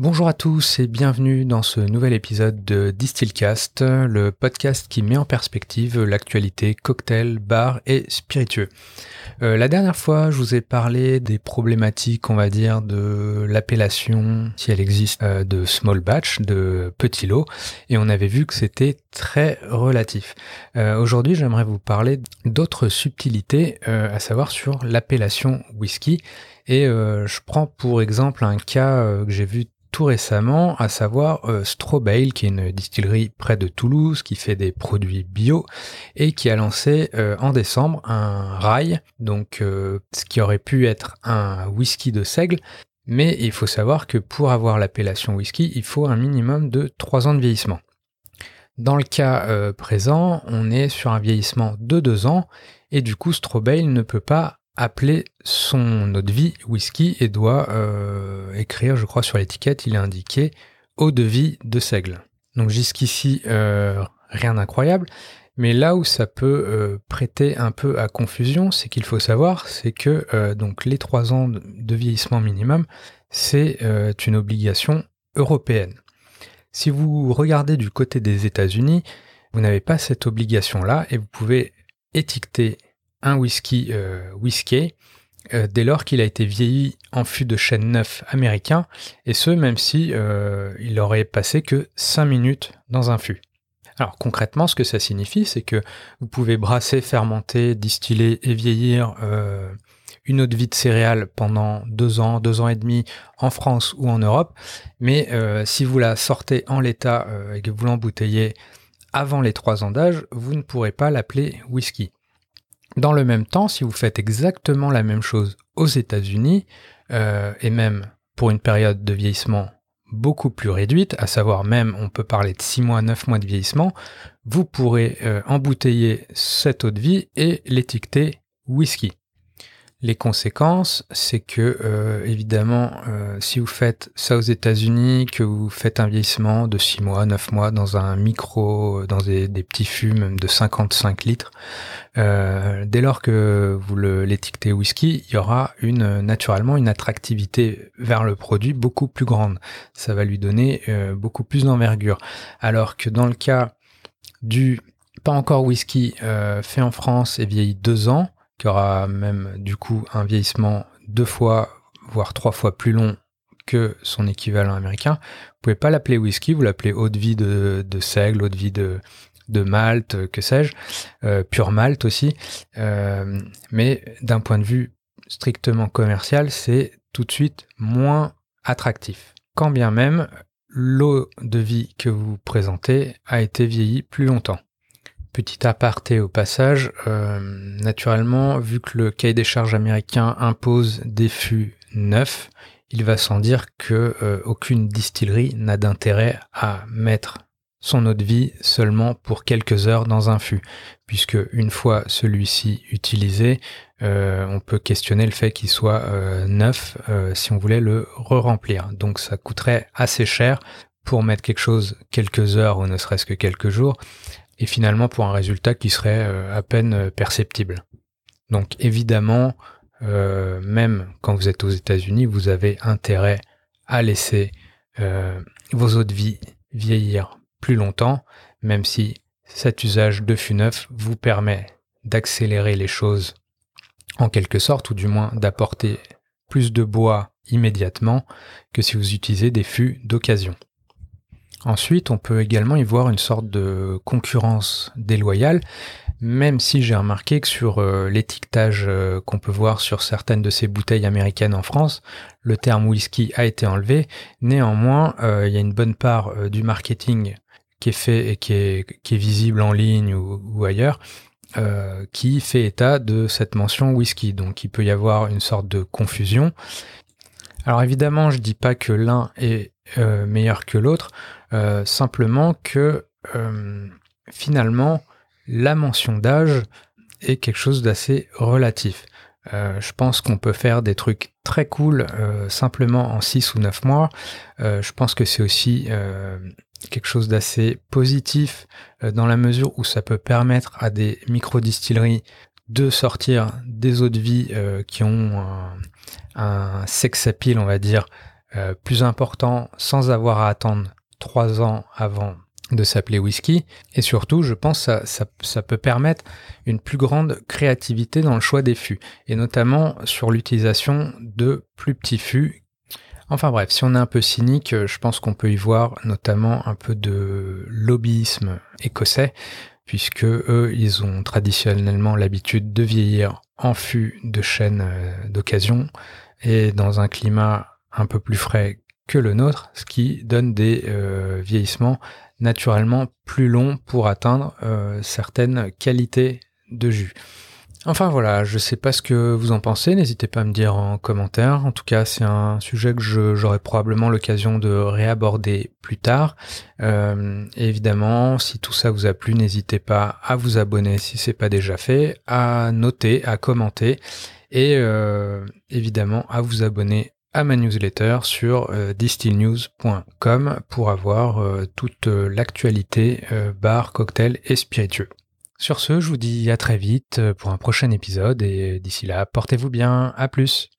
Bonjour à tous et bienvenue dans ce nouvel épisode de Distillcast, le podcast qui met en perspective l'actualité cocktail, bar et spiritueux. Euh, la dernière fois, je vous ai parlé des problématiques, on va dire, de l'appellation, si elle existe, euh, de small batch, de petit lot, et on avait vu que c'était très relatif. Euh, aujourd'hui, j'aimerais vous parler d'autres subtilités, à savoir sur l'appellation whisky, et je prends pour exemple un cas que j'ai vu tout récemment, à savoir euh, qui est une distillerie près de Toulouse qui fait des produits bio et qui a lancé euh, en décembre un rye, donc euh, ce qui aurait pu être un whisky de seigle, mais il faut savoir que pour avoir l'appellation whisky, il faut un minimum de 3 ans de vieillissement. Dans le cas euh, présent, on est sur un vieillissement de 2 ans et du coup Strawbale ne peut pas appeler son eau de vie whisky et doit euh, écrire, je crois, sur l'étiquette, il est indiqué eau de vie de seigle. Donc jusqu'ici, euh, rien d'incroyable. Mais là où ça peut prêter un peu à confusion, c'est qu'il faut savoir, c'est que donc les trois ans de vieillissement minimum, c'est une obligation européenne. Si vous regardez du côté des États-Unis, vous n'avez pas cette obligation-là et vous pouvez étiqueter un whisky euh, whisky euh, dès lors qu'il a été vieilli en fût de chêne neuf américain, et ce même si euh, il aurait passé que 5 minutes dans un fût. Alors concrètement, ce que ça signifie, c'est que vous pouvez brasser, fermenter, distiller et vieillir une eau de vie de céréales pendant deux ans, deux ans et demi en France ou en Europe, mais si vous la sortez en l'état et que vous l'embouteillez avant les trois ans d'âge, vous ne pourrez pas l'appeler whisky. Dans le même temps, si vous faites exactement la même chose aux États-Unis, euh, et même pour une période de vieillissement beaucoup plus réduite, à savoir même on peut parler de 6 mois, 9 mois de vieillissement, vous pourrez euh, embouteiller cette eau de vie et l'étiqueter whisky. Les conséquences, c'est que euh, évidemment, euh, si vous faites ça aux États-Unis, que vous faites un vieillissement de 6 mois, 9 mois dans un micro, dans des, petits fûts même de 55 litres, euh, dès lors que vous l'étiquetez whisky, il y aura naturellement une attractivité vers le produit beaucoup plus grande. Ça va lui donner beaucoup plus d'envergure. Alors que dans le cas du pas encore whisky fait en France et vieilli deux ans, qui aura même du coup un vieillissement deux fois, voire trois fois plus long que son équivalent américain. Vous pouvez pas l'appeler whisky, vous l'appelez eau de vie de, seigle, eau de vie de, de malte, que sais-je, euh, pure malte aussi. Euh, mais d'un point de vue strictement commercial, c'est tout de suite moins attractif. Quand bien même l'eau de vie que vous présentez a été vieillie plus longtemps. Petit aparté au passage, euh, naturellement, vu que le cahier des charges américain impose des fûts neufs, il va sans dire que euh, aucune distillerie n'a d'intérêt à mettre son eau de vie seulement pour quelques heures dans un fût, puisque une fois celui-ci utilisé, euh, on peut questionner le fait qu'il soit neuf si on voulait le re-remplir. Donc ça coûterait assez cher pour mettre quelque chose quelques heures ou ne serait-ce que quelques jours et finalement pour un résultat qui serait euh, à peine euh, perceptible. Donc évidemment, euh, même quand vous êtes aux États-Unis, vous avez intérêt à laisser vos eaux de vie vieillir plus longtemps, même si cet usage de fût neuf vous permet d'accélérer les choses en quelque sorte, ou du moins d'apporter plus de bois immédiatement que si vous utilisez des fûts d'occasion. Ensuite, on peut également y voir une sorte de concurrence déloyale, même si j'ai remarqué que sur euh, l'étiquetage euh, qu'on peut voir sur certaines de ces bouteilles américaines en France, le terme whisky a été enlevé. Néanmoins, euh, il y a une bonne part du marketing qui est fait et qui est, visible en ligne ou, ou ailleurs, qui fait état de cette mention whisky. Donc il peut y avoir une sorte de confusion. Alors évidemment, je dis pas que l'un est meilleur que l'autre. Euh, simplement que euh, finalement, la mention d'âge est quelque chose d'assez relatif. Euh, je pense qu'on peut faire des trucs très cool simplement en 6 ou 9 mois. je pense que c'est aussi quelque chose d'assez positif dans la mesure où ça peut permettre à des micro-distilleries de sortir des eaux de vie qui ont un, un sex appeal, on va dire, plus important sans avoir à attendre trois ans avant de s'appeler whisky. Et surtout, je pense que ça, ça, peut permettre une plus grande créativité dans le choix des fûts, et notamment sur l'utilisation de plus petits fûts. Enfin bref, si on est un peu cynique, je pense qu'on peut y voir notamment un peu de lobbyisme écossais, puisque eux, ils ont traditionnellement l'habitude de vieillir en fût de chêne euh, d'occasion et dans un climat un peu plus frais que le nôtre, ce qui donne des euh, vieillissements naturellement plus longs pour atteindre euh, certaines qualités de jus. Enfin voilà, je sais pas ce que vous en pensez, n'hésitez pas à me dire en commentaire. En tout cas, c'est un sujet que j'aurai probablement l'occasion de réaborder plus tard. Euh, évidemment, si tout ça vous a plu, n'hésitez pas à vous abonner si c'est pas déjà fait, à noter, à commenter et évidemment à vous abonner à ma newsletter sur euh, distillnews.com pour avoir euh, toute euh, l'actualité bar, cocktail et spiritueux. Sur ce, je vous dis à très vite pour un prochain épisode et d'ici là, portez-vous bien, à plus